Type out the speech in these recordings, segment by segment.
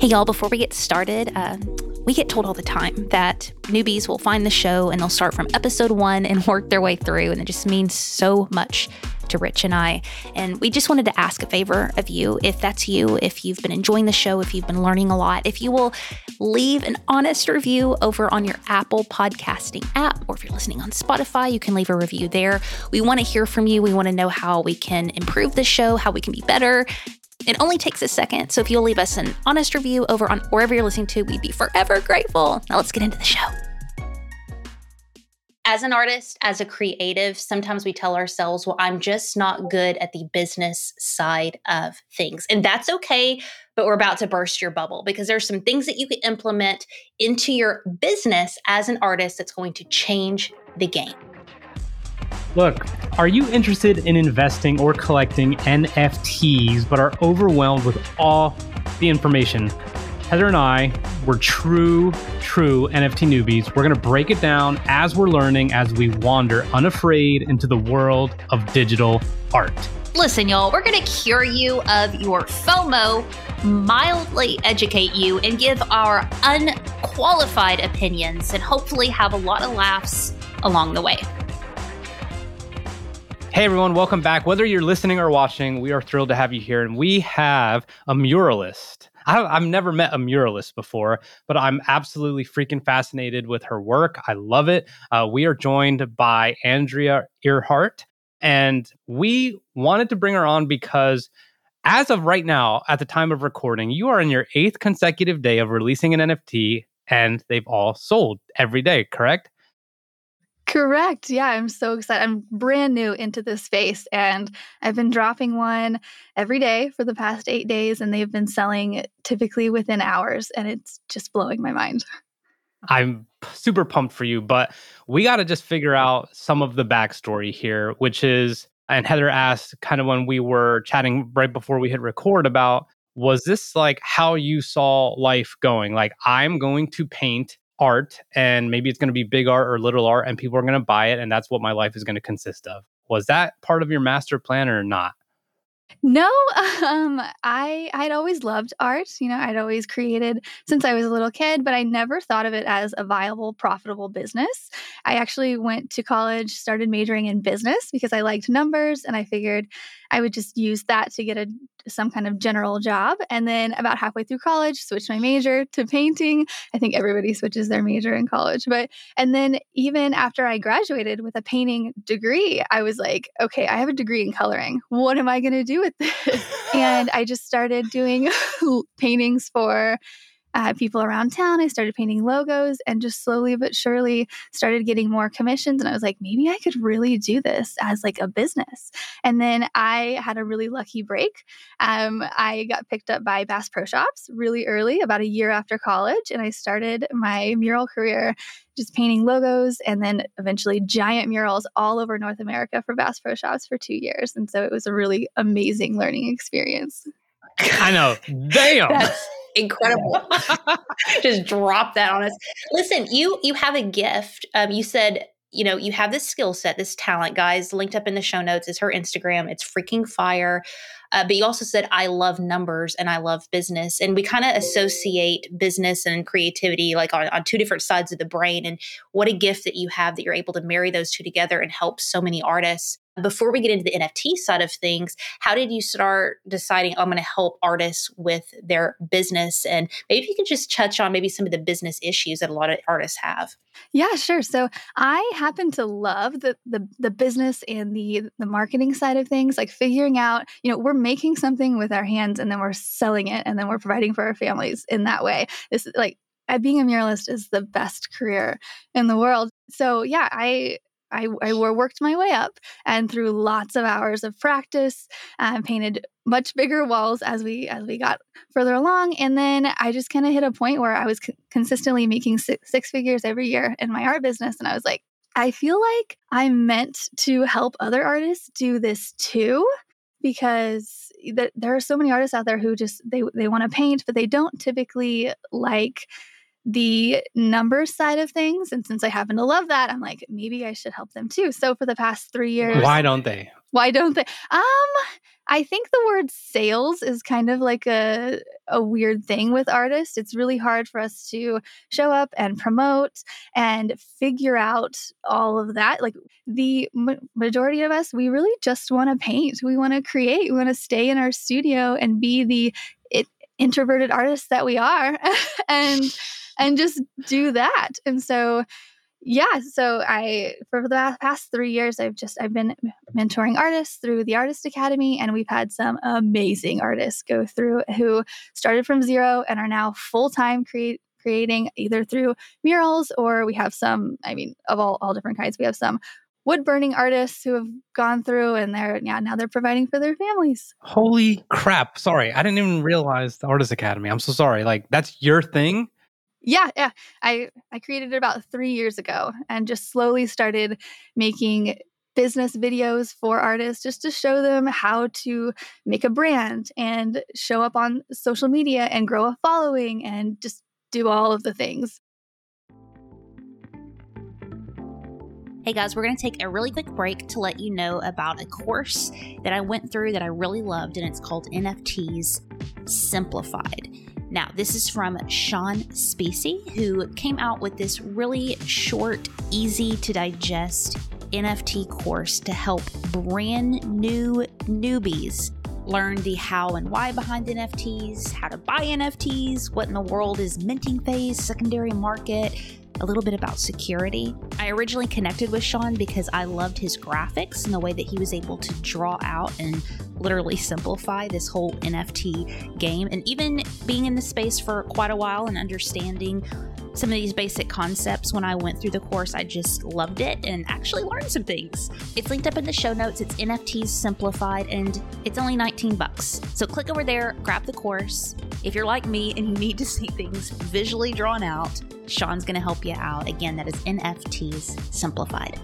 Hey, y'all, before we get started, uh, we get told all the time that newbies will find the show and they'll start from episode one and work their way through. And it just means so much to Rich and I. And we just wanted to ask a favor of you. If that's you, if you've been enjoying the show, if you've been learning a lot, if you will leave an honest review over on your Apple podcasting app, or if you're listening on Spotify, you can leave a review there. We want to hear from you. We want to know how we can improve the show, how we can be better. It only takes a second, so if you'll leave us an honest review over on wherever you're listening to, we'd be forever grateful. Now let's get into the show. As an artist, as a creative, sometimes we tell ourselves, well, I'm just not good at the business side of things. And that's okay, but we're about to burst your bubble because there's some things that you can implement into your business as an artist that's going to change the game. Look, are you interested in investing or collecting NFTs but are overwhelmed with all the information? Heather and I, we're true, true NFT newbies. We're going to break it down as we're learning as we wander unafraid into the world of digital art. Listen, y'all, we're going to cure you of your FOMO, mildly educate you, and give our unqualified opinions, and hopefully have a lot of laughs along the way. Hey everyone, welcome back. Whether you're listening or watching, we are thrilled to have you here. And we have a muralist. I, have never met a muralist before, but I'm absolutely freaking fascinated with her work. I love it. Uh, we are joined by Andrea Earhart, and we wanted to bring her on because as of right now, at the time of recording, you are in your eighth consecutive day of releasing an NFT, and they've all sold every day, correct? Correct. Yeah, I'm so excited. I'm brand new into this space and I've been dropping one every day for the past eight days, and they've been selling typically within hours, and it's just blowing my mind. I'm super pumped for you, but we got to just figure out some of the backstory here, which is, and Heather asked kind of when we were chatting right before we hit record about, was this like how you saw life going? Like, I'm going to paint art and maybe it's going to be big art or little art and people are going to buy it and that's what my life is going to consist of. Was that part of your master plan or not? No, um, I I'd always loved art. You know, I'd always created since I was a little kid, but I never thought of it as a viable, profitable business. I actually went to college, started majoring in business because I liked numbers, and I figured I would just use that to get a some kind of general job. And then about halfway through college, switched my major to painting. I think everybody switches their major in college, but and then even after I graduated with a painting degree, I was like, okay, I have a degree in coloring. What am I going to do with this? and I just started doing paintings for uh, people around town. I started painting logos and just slowly but surely started getting more commissions. And I was like, maybe I could really do this as like a business. And then I had a really lucky break. Um, I got picked up by Bass Pro Shops really early, about a year after college. And I started my mural career just painting logos and then eventually giant murals all over North America for Bass Pro Shops for two years. And so it was a really amazing learning experience. I know. Damn. That's incredible. Just drop that on us. Listen, you you have a gift. Um, you said you know you have this skill set, this talent, guys. Linked up in the show notes is her Instagram. It's freaking fire. Uh, but you also said I love numbers and I love business, and we kind of associate business and creativity like on, on two different sides of the brain. And what a gift that you have that you're able to marry those two together and help so many artists. Before we get into the NFT side of things, how did you start deciding oh, I'm going to help artists with their business? And maybe you could just touch on maybe some of the business issues that a lot of artists have. Yeah, sure. So I happen to love the the, the business and the the marketing side of things, like figuring out, you know, we're making something with our hands and then we're selling it and then we're providing for our families in that way. This like being a muralist is the best career in the world. So yeah, I I, I worked my way up and through lots of hours of practice uh, painted much bigger walls as we as we got further along and then i just kind of hit a point where i was c- consistently making six, six figures every year in my art business and i was like i feel like i'm meant to help other artists do this too because th- there are so many artists out there who just they they want to paint but they don't typically like the numbers side of things. And since I happen to love that, I'm like, maybe I should help them too. So for the past three years. Why don't they? Why don't they? Um, I think the word sales is kind of like a, a weird thing with artists. It's really hard for us to show up and promote and figure out all of that. Like the majority of us, we really just want to paint, we want to create, we want to stay in our studio and be the it, introverted artists that we are and and just do that. And so yeah so i for the past three years i've just i've been mentoring artists through the artist academy and we've had some amazing artists go through who started from zero and are now full-time create creating either through murals or we have some i mean of all, all different kinds. We have some wood burning artists who have gone through and they're yeah now they're providing for their families. Holy crap. Sorry i didn't even realize the artist academy. I'm so sorry. Like that's your thing yeah, yeah. I I created it about 3 years ago and just slowly started making business videos for artists just to show them how to make a brand and show up on social media and grow a following and just do all of the things. Hey guys, we're going to take a really quick break to let you know about a course that I went through that I really loved, and it's called NFTs Simplified. Now, this is from Sean Spacey, who came out with this really short, easy to digest NFT course to help brand new newbies learn the how and why behind NFTs, how to buy NFTs, what in the world is minting phase, secondary market, a little bit about security. I originally connected with Sean because I loved his graphics and the way that he was able to draw out and literally simplify this whole NFT game. And even being in the space for quite a while and understanding some of these basic concepts when I went through the course. I just loved it and actually learned some things. It's linked up in the show notes. It's NFTs simplified and it's only 19 bucks. So click over there, grab the course. If you're like me and you need to see things visually drawn out, Sean's going to help you out. Again, that is NFTs Simplified.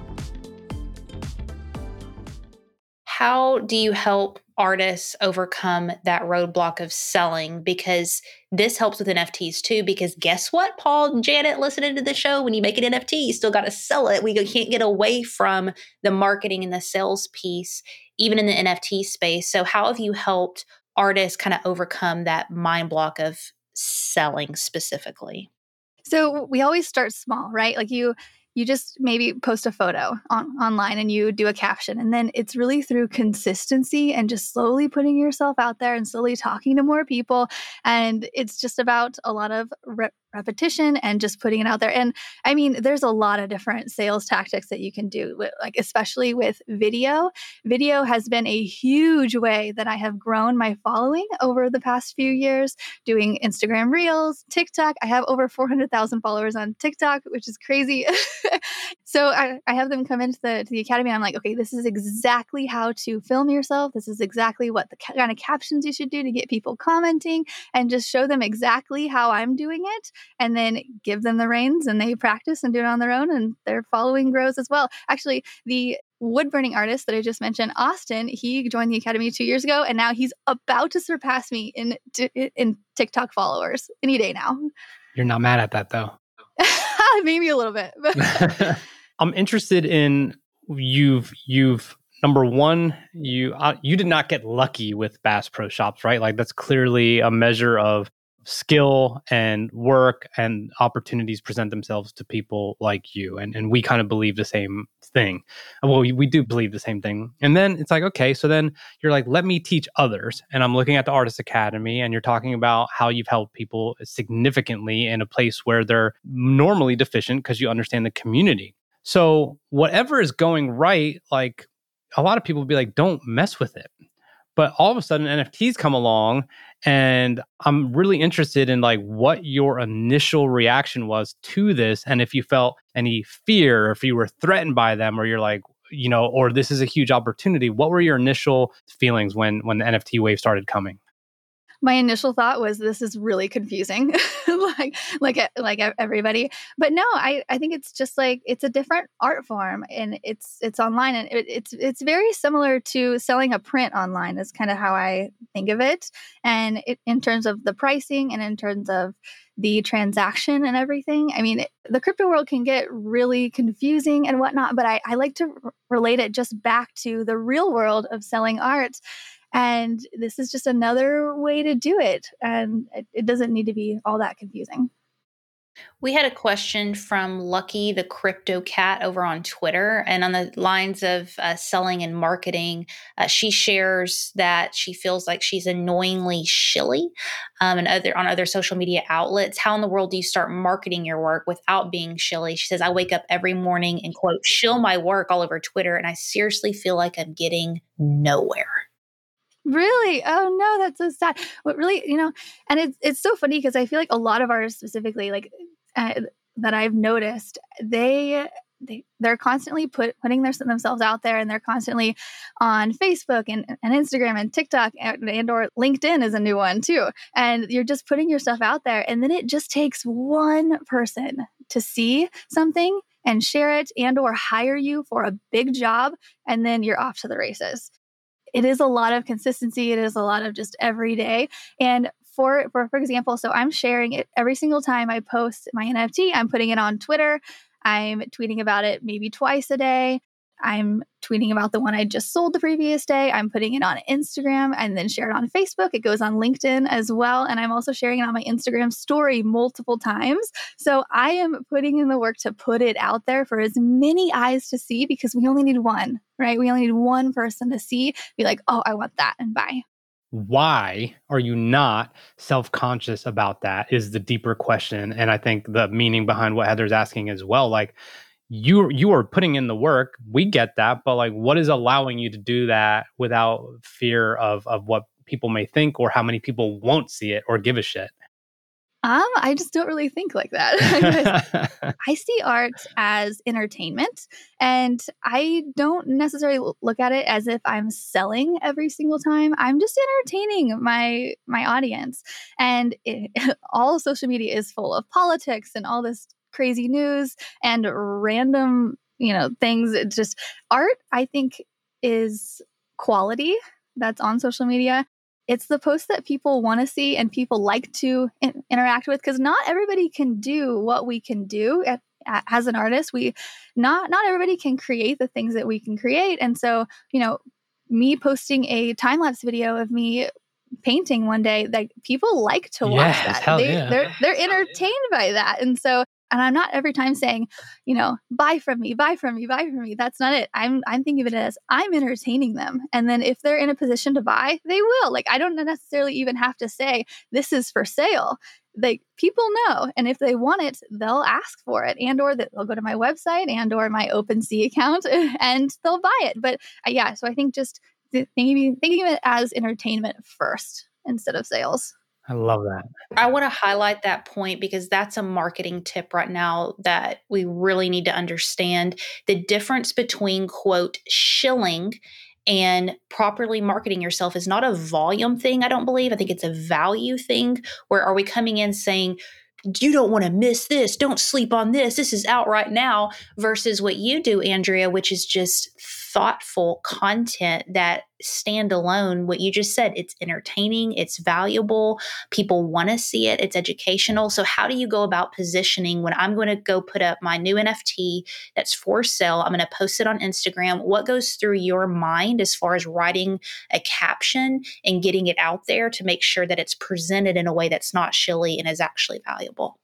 How do you help artists overcome that roadblock of selling? Because this helps with NFTs too. Because guess what, Paul and Janet, listening to the show, when you make an NFT, you still got to sell it. We can't get away from the marketing and the sales piece, even in the NFT space. So, how have you helped artists kind of overcome that mind block of selling specifically? So we always start small, right? Like you you just maybe post a photo on, online and you do a caption and then it's really through consistency and just slowly putting yourself out there and slowly talking to more people. And it's just about a lot of re- repetition and just putting it out there. And I mean, there's a lot of different sales tactics that you can do, like especially with video. Video has been a huge way that I have grown my following over the past few years, doing Instagram Reels, TikTok. I have over 400,000 followers on TikTok, which is crazy. so I, I, have them come into the, to the academy. I'm like, okay, this is exactly how to film yourself. This is exactly what the kind of captions you should do to get people commenting and just show them exactly how I'm doing it and then give them the reins and they practice and do it on their own and their following grows as well. Actually, the wood burning artist that I just mentioned, Austin, he joined the academy two years ago, and now he's about to surpass me in in TikTok followers any day now. You're not mad at that though. Maybe a little bit. I'm interested in you've you've number one you uh, you did not get lucky with Bass Pro Shops, right? Like that's clearly a measure of skill and work and opportunities present themselves to people like you. And, and we kind of believe the same thing. Well we, we do believe the same thing. And then it's like okay so then you're like let me teach others. And i'm looking at the artist academy and you're talking about how you've helped people significantly in a place where they're normally deficient because you understand the community so whatever is going right like a lot of people would be like don't mess with it. But all of a sudden nfts come along and i'm really interested in like what your initial reaction was to this and if you felt any fear or if you were threatened by them or you're like you know or this is a huge opportunity what were your initial feelings when when the nft wave started coming my initial thought was this is really confusing. Like like like everybody. But no i i think it's just like it's a different art form and it's it's online and it, it's it's very similar to selling a print online is kind of how i think of it. And it, in terms of the pricing and in terms of the transaction and everything. I mean, the crypto world can get really confusing and whatnot, but I, I like to r- relate it just back to the real world of selling art And this is just another way to do it. And it, it doesn't need to be all that confusing. We had a question from Lucky the Crypto Cat over on Twitter. And on the lines of uh, selling and marketing, uh, she shares that she feels like she's annoyingly shilly um, and other on other social media outlets. How in the world do you start marketing your work without being shilly? She says, I wake up every morning and quote, shill my work all over Twitter. And I seriously feel like I'm getting nowhere. Really? Oh no, that's so sad. What really, you know, and it's it's so funny because I feel like a lot of artists specifically, like uh, that I've noticed, they they they're constantly put putting their, themselves out there, and they're constantly on Facebook and, and Instagram and TikTok and, and or LinkedIn is a new one too. And you're just putting your stuff out there, and then it just takes one person to see something and share it and or hire you for a big job and then you're off to the races it is a lot of consistency. It is a lot of just every day. And for, for for example, so I'm sharing it every single time I post my NFT. I'm putting it on Twitter. I'm tweeting about it maybe twice a day. I'm tweeting about the one I just sold the previous day. I'm putting it on Instagram and then share it on Facebook. It goes on LinkedIn as well. And I'm also sharing it on my Instagram story multiple times. So I am putting in the work to put it out there for as many eyes to see because we only need one, right? We only need one person to see, be like, oh, I want that and buy why are you not self-conscious about that is the deeper question and i think the meaning behind what heather's asking as well like you you are putting in the work we get that but like what is allowing you to do that without fear of of what people may think or how many people won't see it or give a shit um, I just don't really think like that. I see art as entertainment, and I don't necessarily look at it as if I'm selling every single time. I'm just entertaining my my audience, and it, all social media is full of politics and all this crazy news and random, you know, things. It's just art, I think, is quality that's on social media. It's the post that people want to see and people like to in- interact with because not everybody can do what we can do at, as an artist. We not not everybody can create the things that we can create, and so you know, me posting a time lapse video of me painting one day like people like to watch yes, that they, yeah. they're they're entertained by that and so and i'm not every time saying you know buy from me buy from me buy from me. That's not it. I'm i'm thinking of it as i'm entertaining them. And then if they're in a position to buy they will. Like i don't necessarily even have to say this is for sale. Like people know. And if they want it they'll ask for it and or they'll go to my website and or my OpenSea account and they'll buy it. But uh, yeah so i think just thinking, thinking of it as entertainment first instead of sales I love that. I want to highlight that point because that's a marketing tip right now that we really need to understand the difference between, quote, shilling and properly marketing yourself is not a volume thing, I don't believe. I think it's a value thing. Where are we coming in saying, you don't want to miss this. Don't sleep on this. This is out right now. Versus what you do, Andrea, which is just thoughtful content that stand alone. What you just said it's entertaining it's valuable people want to see it it's educational. So how do you go about positioning when i'm going to go put up my new nft that's for sale i'm going to post it on instagram. What goes through your mind as far as writing a caption and getting it out there to make sure that it's presented in a way that's not shilly and is actually valuable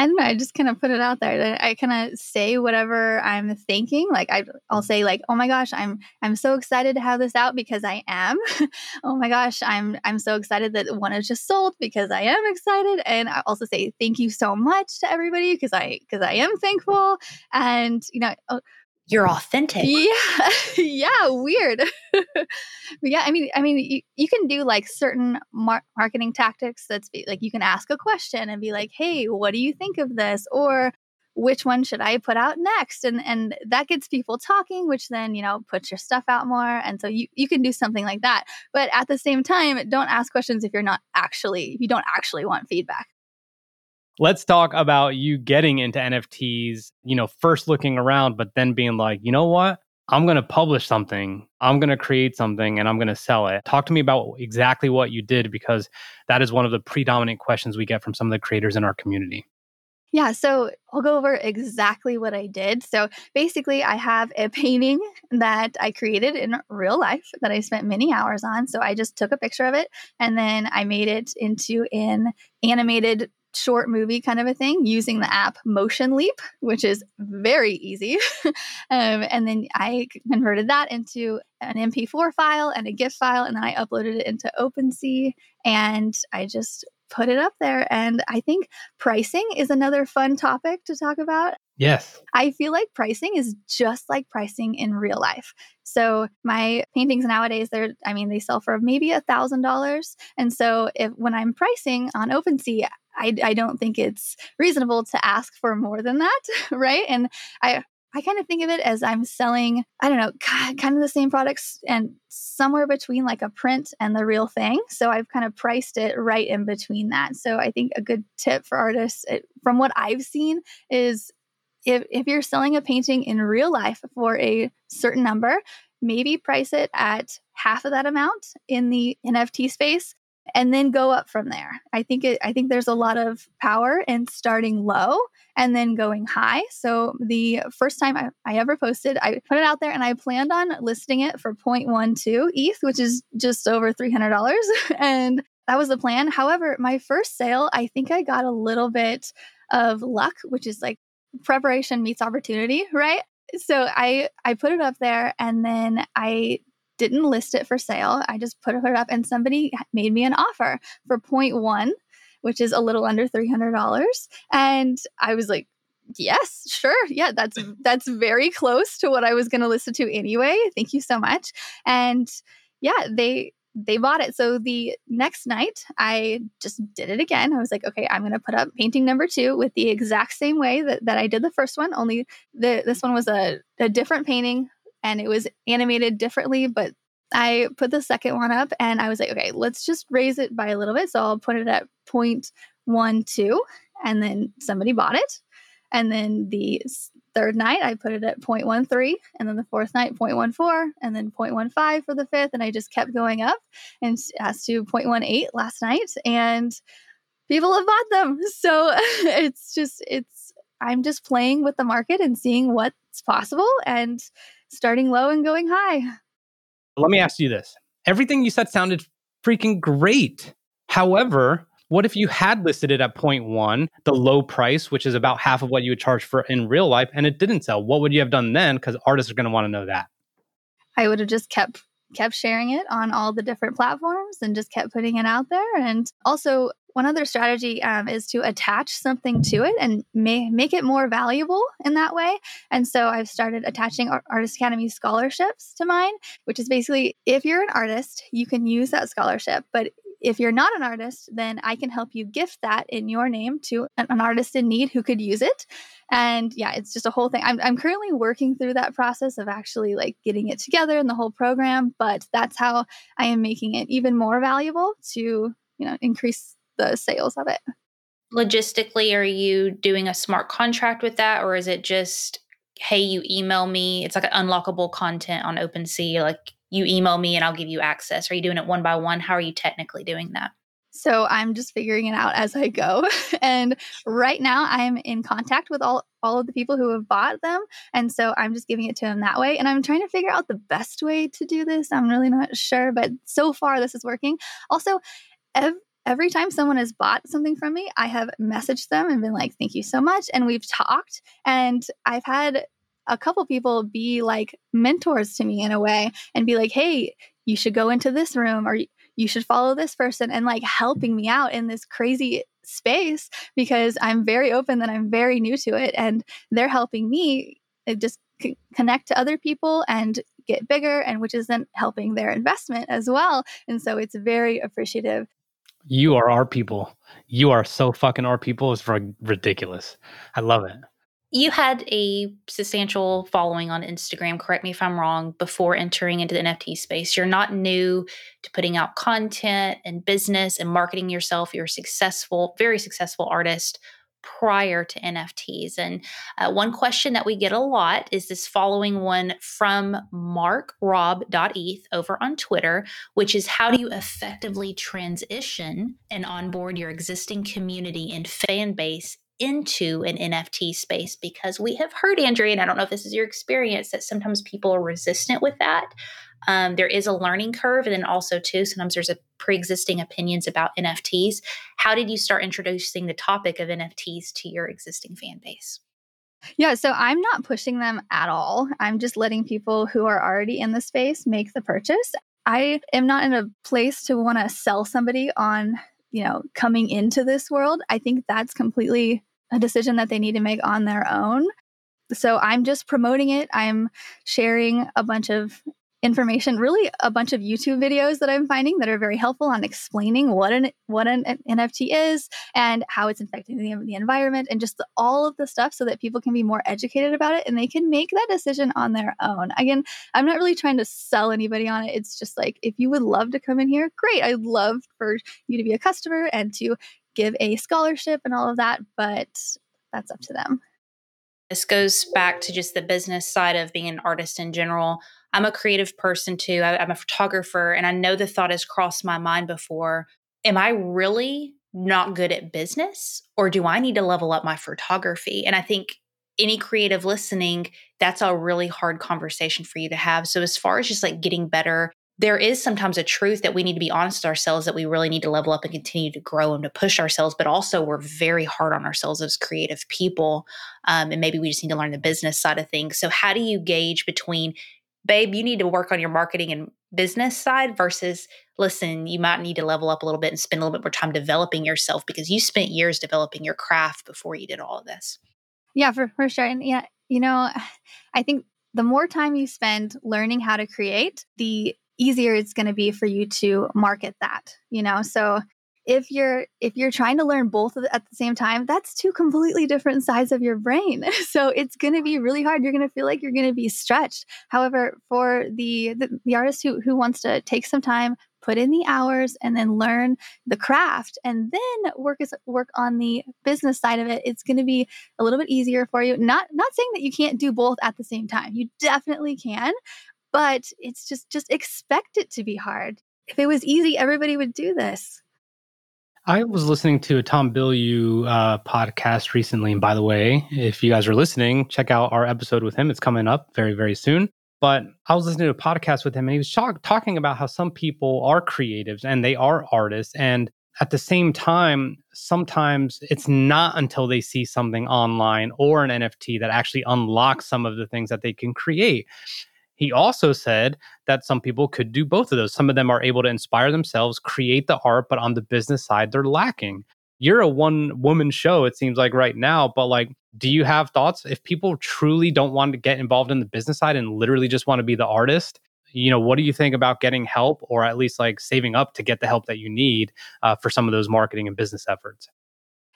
I don't know. I just kind of put it out there. I kind of say whatever I'm thinking. Like I, will say like, "Oh my gosh, I'm I'm so excited to have this out because I am." oh my gosh, I'm I'm so excited that one is just sold because I am excited. And I also say thank you so much to everybody because I because I am thankful. And you know, oh, you're authentic. Yeah. yeah, weird. yeah, I mean I mean you, you can do like certain mar- marketing tactics that's be, like you can ask a question and be like, "Hey, what do you think of this?" or which one should I put out next? And and that gets people talking, which then, you know, puts your stuff out more. And so you, you can do something like that. But at the same time, don't ask questions if you're not actually, if you don't actually want feedback. Let's talk about you getting into NFTs, you know, first looking around, but then being like, you know what? I'm going to publish something, I'm going to create something, and I'm going to sell it. Talk to me about exactly what you did because that is one of the predominant questions we get from some of the creators in our community. Yeah, so I'll go over exactly what I did. So basically, I have a painting that I created in real life that I spent many hours on. So I just took a picture of it and then I made it into an animated short movie kind of a thing using the app Motion Leap, which is very easy. um, and then I converted that into an MP4 file and a GIF file, and then I uploaded it into OpenSea. And I just put it up there. And I think pricing is another fun topic to talk about. Yes. I feel like pricing is just like pricing in real life. So my paintings nowadays, they're, I mean, they sell for maybe a thousand dollars. And so if when I'm pricing on OpenSea, I, I don't think it's reasonable to ask for more than that, right? And I I kind of think of it as I'm selling, I don't know, kind of the same products and somewhere between like a print and the real thing. So I've kind of priced it right in between that. So I think a good tip for artists, it, from what I've seen, is if, if you're selling a painting in real life for a certain number, maybe price it at half of that amount in the NFT space and then go up from there. I think it I think there's a lot of power in starting low and then going high. So the first time I, I ever posted, I put it out there and I planned on listing it for 0.12 ETH, which is just over $300. and that was the plan. However, my first sale, I think I got a little bit of luck, which is like preparation meets opportunity, right? So I I put it up there and then I didn't list it for sale. I just put it up and somebody made me an offer for 0.1, which is a little under $300. And I was like, yes, sure. Yeah, that's that's very close to what I was going to listen to anyway. Thank you so much. And yeah, they they bought it. So the next night, I just did it again. I was like, okay, I'm going to put up painting number two with the exact same way that, that I did the first one, only the, this one was a, a different painting and it was animated differently, but I put the second one up and I was like, okay, let's just raise it by a little bit. So I'll put it at 0.12 and then somebody bought it. And then the third night, I put it at 0.13. And then the fourth night, 0.14. And then 0.15 for the fifth. And I just kept going up and as to 0.18 last night. And people have bought them. So it's just, it's, I'm just playing with the market and seeing what's possible. And starting low and going high. Let me ask you this. Everything you said sounded freaking great. However, what if you had listed it at 0.1, the low price, which is about half of what you would charge for in real life, and it didn't sell? What would you have done then? Because artists are going to want to know that. I would have just kept kept sharing it on all the different platforms and just kept putting it out there. And also, one other strategy um, is to attach something to it and may, make it more valuable in that way. And so I've started attaching Artist Academy scholarships to mine, which is basically if you're an artist, you can use that scholarship. But if you're not an artist, then I can help you gift that in your name to an artist in need who could use it. And yeah, it's just a whole thing. I'm, I'm currently working through that process of actually like getting it together in the whole program, but that's how I am making it even more valuable to, you know, increase the sales of it. Logistically, are you doing a smart contract with that, or is it just, hey, you email me? It's like an unlockable content on OpenSea. Like you email me and I'll give you access. Are you doing it one by one? How are you technically doing that? So I'm just figuring it out as I go. and right now I'm in contact with all all of the people who have bought them. And so I'm just giving it to them that way. And I'm trying to figure out the best way to do this. I'm really not sure, but so far this is working. Also, ev- every time someone has bought something from me, I have messaged them and been like, thank you so much. And we've talked. And I've had a couple people be like mentors to me in a way and be like, hey, you should go into this room or you should follow this person and like helping me out in this crazy space because I'm very open that I'm very new to it and they're helping me uh, just c- connect to other people and get bigger and which is then helping their investment as well and so it's very appreciative you are our people. You are so fucking our people. It's ridiculous. I love it. You had a substantial following on Instagram, correct me if I'm wrong, before entering into the NFT space. You're not new to putting out content and business and marketing yourself. You're a successful, very successful artist prior to NFTs. And uh, one question that we get a lot is this following one from markrob.eth over on Twitter, which is how do you effectively transition and onboard your existing community and fan base into an NFT space? Because we have heard, Andrea, and I don't know if this is your experience, that sometimes people are resistant with that. Um, there is a learning curve, and then also too, sometimes there's a pre-existing opinions about NFTs. How did you start introducing the topic of NFTs to your existing fan base? Yeah, so I'm not pushing them at all. I'm just letting people who are already in the space make the purchase. I am not in a place to want to sell somebody on, you know, coming into this world. I think that's completely a decision that they need to make on their own. So I'm just promoting it. I'm sharing a bunch of information, really a bunch of YouTube videos that I'm finding that are very helpful on explaining what an what an, NFT is and how it's affecting the, the environment and just the, all of the stuff so that people can be more educated about it and they can make that decision on their own. Again, I'm not really trying to sell anybody on it. It's just like if you would love to come in here, great. I'd love for you to be a customer and to give a scholarship and all of that, but that's up to them. This goes back to just the business side of being an artist in general. I'm a creative person too. I, am a photographer, and I know the thought has crossed my mind before. Am I really not good at business, or do I need to level up my photography? And I think any creative listening, that's a really hard conversation for you to have. So, as far as just like getting better, there is sometimes a truth that we need to be honest with ourselves that we really need to level up and continue to grow and to push ourselves. But also, we're very hard on ourselves as creative people. Um, and maybe we just need to learn the business side of things. So, how do you gauge between babe, you need to work on your marketing and business side versus listen, you might need to level up a little bit and spend a little bit more time developing yourself because you spent years developing your craft before you did all of this. Yeah, for, for sure. And yeah, you know, I think the more time you spend learning how to create, the easier it's going to be for you to market that, you know? So if you're if you're trying to learn both at the same time that's two completely different sides of your brain. So it's going to be really hard. You're going to feel like you're going to be stretched. However for the, the the artist who who wants to take some time put in the hours and then learn the craft and then work as work on the business side of it it's going to be a little bit easier for you. Not not saying that you can't do both at the same time. You definitely can but it's just just expect it to be hard if it was easy everybody would do this I was listening to a Tom Bilyeu uh, podcast recently. And by the way, if you guys are listening, check out our episode with him. It's coming up very, very soon. But I was listening to a podcast with him and he was talk- talking about how some people are creatives and they are artists. And at the same time, sometimes it's not until they see something online or an NFT that actually unlocks some of the things that they can create. He also said that some people could do both of those. Some of them are able to inspire themselves, create the art, but on the business side, they're lacking. You're a one woman show, it seems like right now, but like, do you have thoughts? If people truly don't want to get involved in the business side and literally just want to be the artist, you know, what do you think about getting help or at least like saving up to get the help that you need uh, for some of those marketing and business efforts?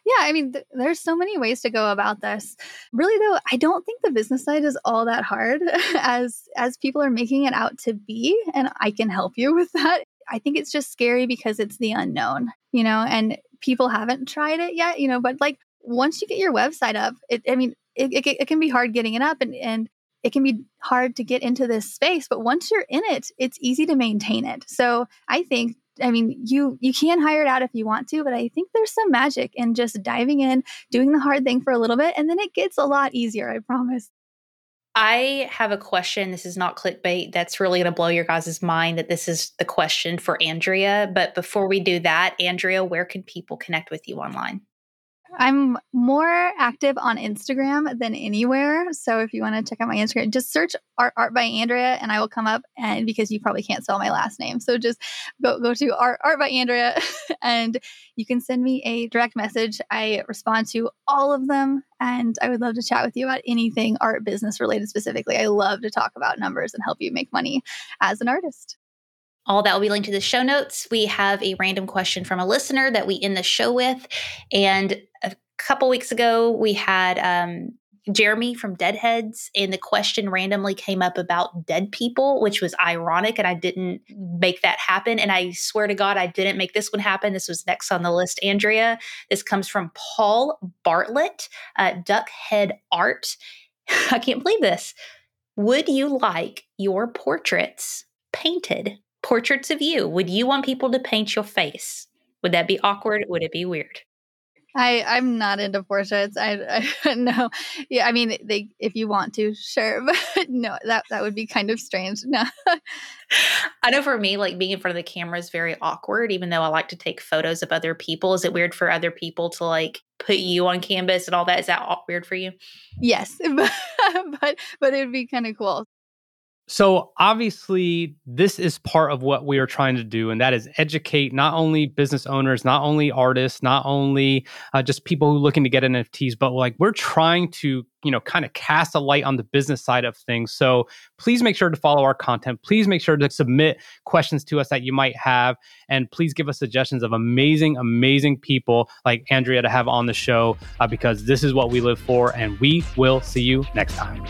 Yeah, I mean, th- there's so many ways to go about this. Really, though, I don't think the business side is all that hard as as people are making it out to be, and I can help you with that. I think it's just scary because it's the unknown, you know, and people haven't tried it yet, you know. But like once you get your website up, it, I mean, it, it, it can be hard getting it up, and and it can be hard to get into this space. But once you're in it, it's easy to maintain it. So I think I mean, you you can hire it out if you want to, but I think there's some magic in just diving in, doing the hard thing for a little bit, and then it gets a lot easier. I promise. I have a question. This is not clickbait. That's really going to blow your guys' mind that this is the question for Andrea. But before we do that, Andrea, where can people connect with you online? I'm more active on Instagram than anywhere. So if you want to check out my Instagram, just search art, art by Andrea and I will come up and because you probably can't spell my last name. So just go go to art, art by Andrea and you can send me a direct message. I respond to all of them and I would love to chat with you about anything art business related specifically. I love to talk about numbers and help you make money as an artist. All that will be linked to the show notes. We have a random question from a listener that we end the show with. And a couple weeks ago, we had um, Jeremy from Deadheads, and the question randomly came up about dead people, which was ironic. And I didn't make that happen. And I swear to God, I didn't make this one happen. This was next on the list, Andrea. This comes from Paul Bartlett, uh, Duckhead Art. I can't believe this. Would you like your portraits painted? Portraits of you. Would you want people to paint your face? Would that be awkward? Would it be weird? I I'm not into portraits. I, I no, yeah. I mean, they if you want to, sure, but no, that that would be kind of strange. No, I know for me, like being in front of the camera is very awkward. Even though I like to take photos of other people, is it weird for other people to like put you on canvas and all that? Is that weird for you? Yes, but but, but it would be kind of cool. So, obviously, this is part of what we are trying to do, and that is educate not only business owners, not only artists, not only uh, just people who are looking to get NFTs, but like we're trying to, you know, kind of cast a light on the business side of things. So, please make sure to follow our content. Please make sure to submit questions to us that you might have, and please give us suggestions of amazing, amazing people like Andrea to have on the show uh, because this is what we live for, and we will see you next time.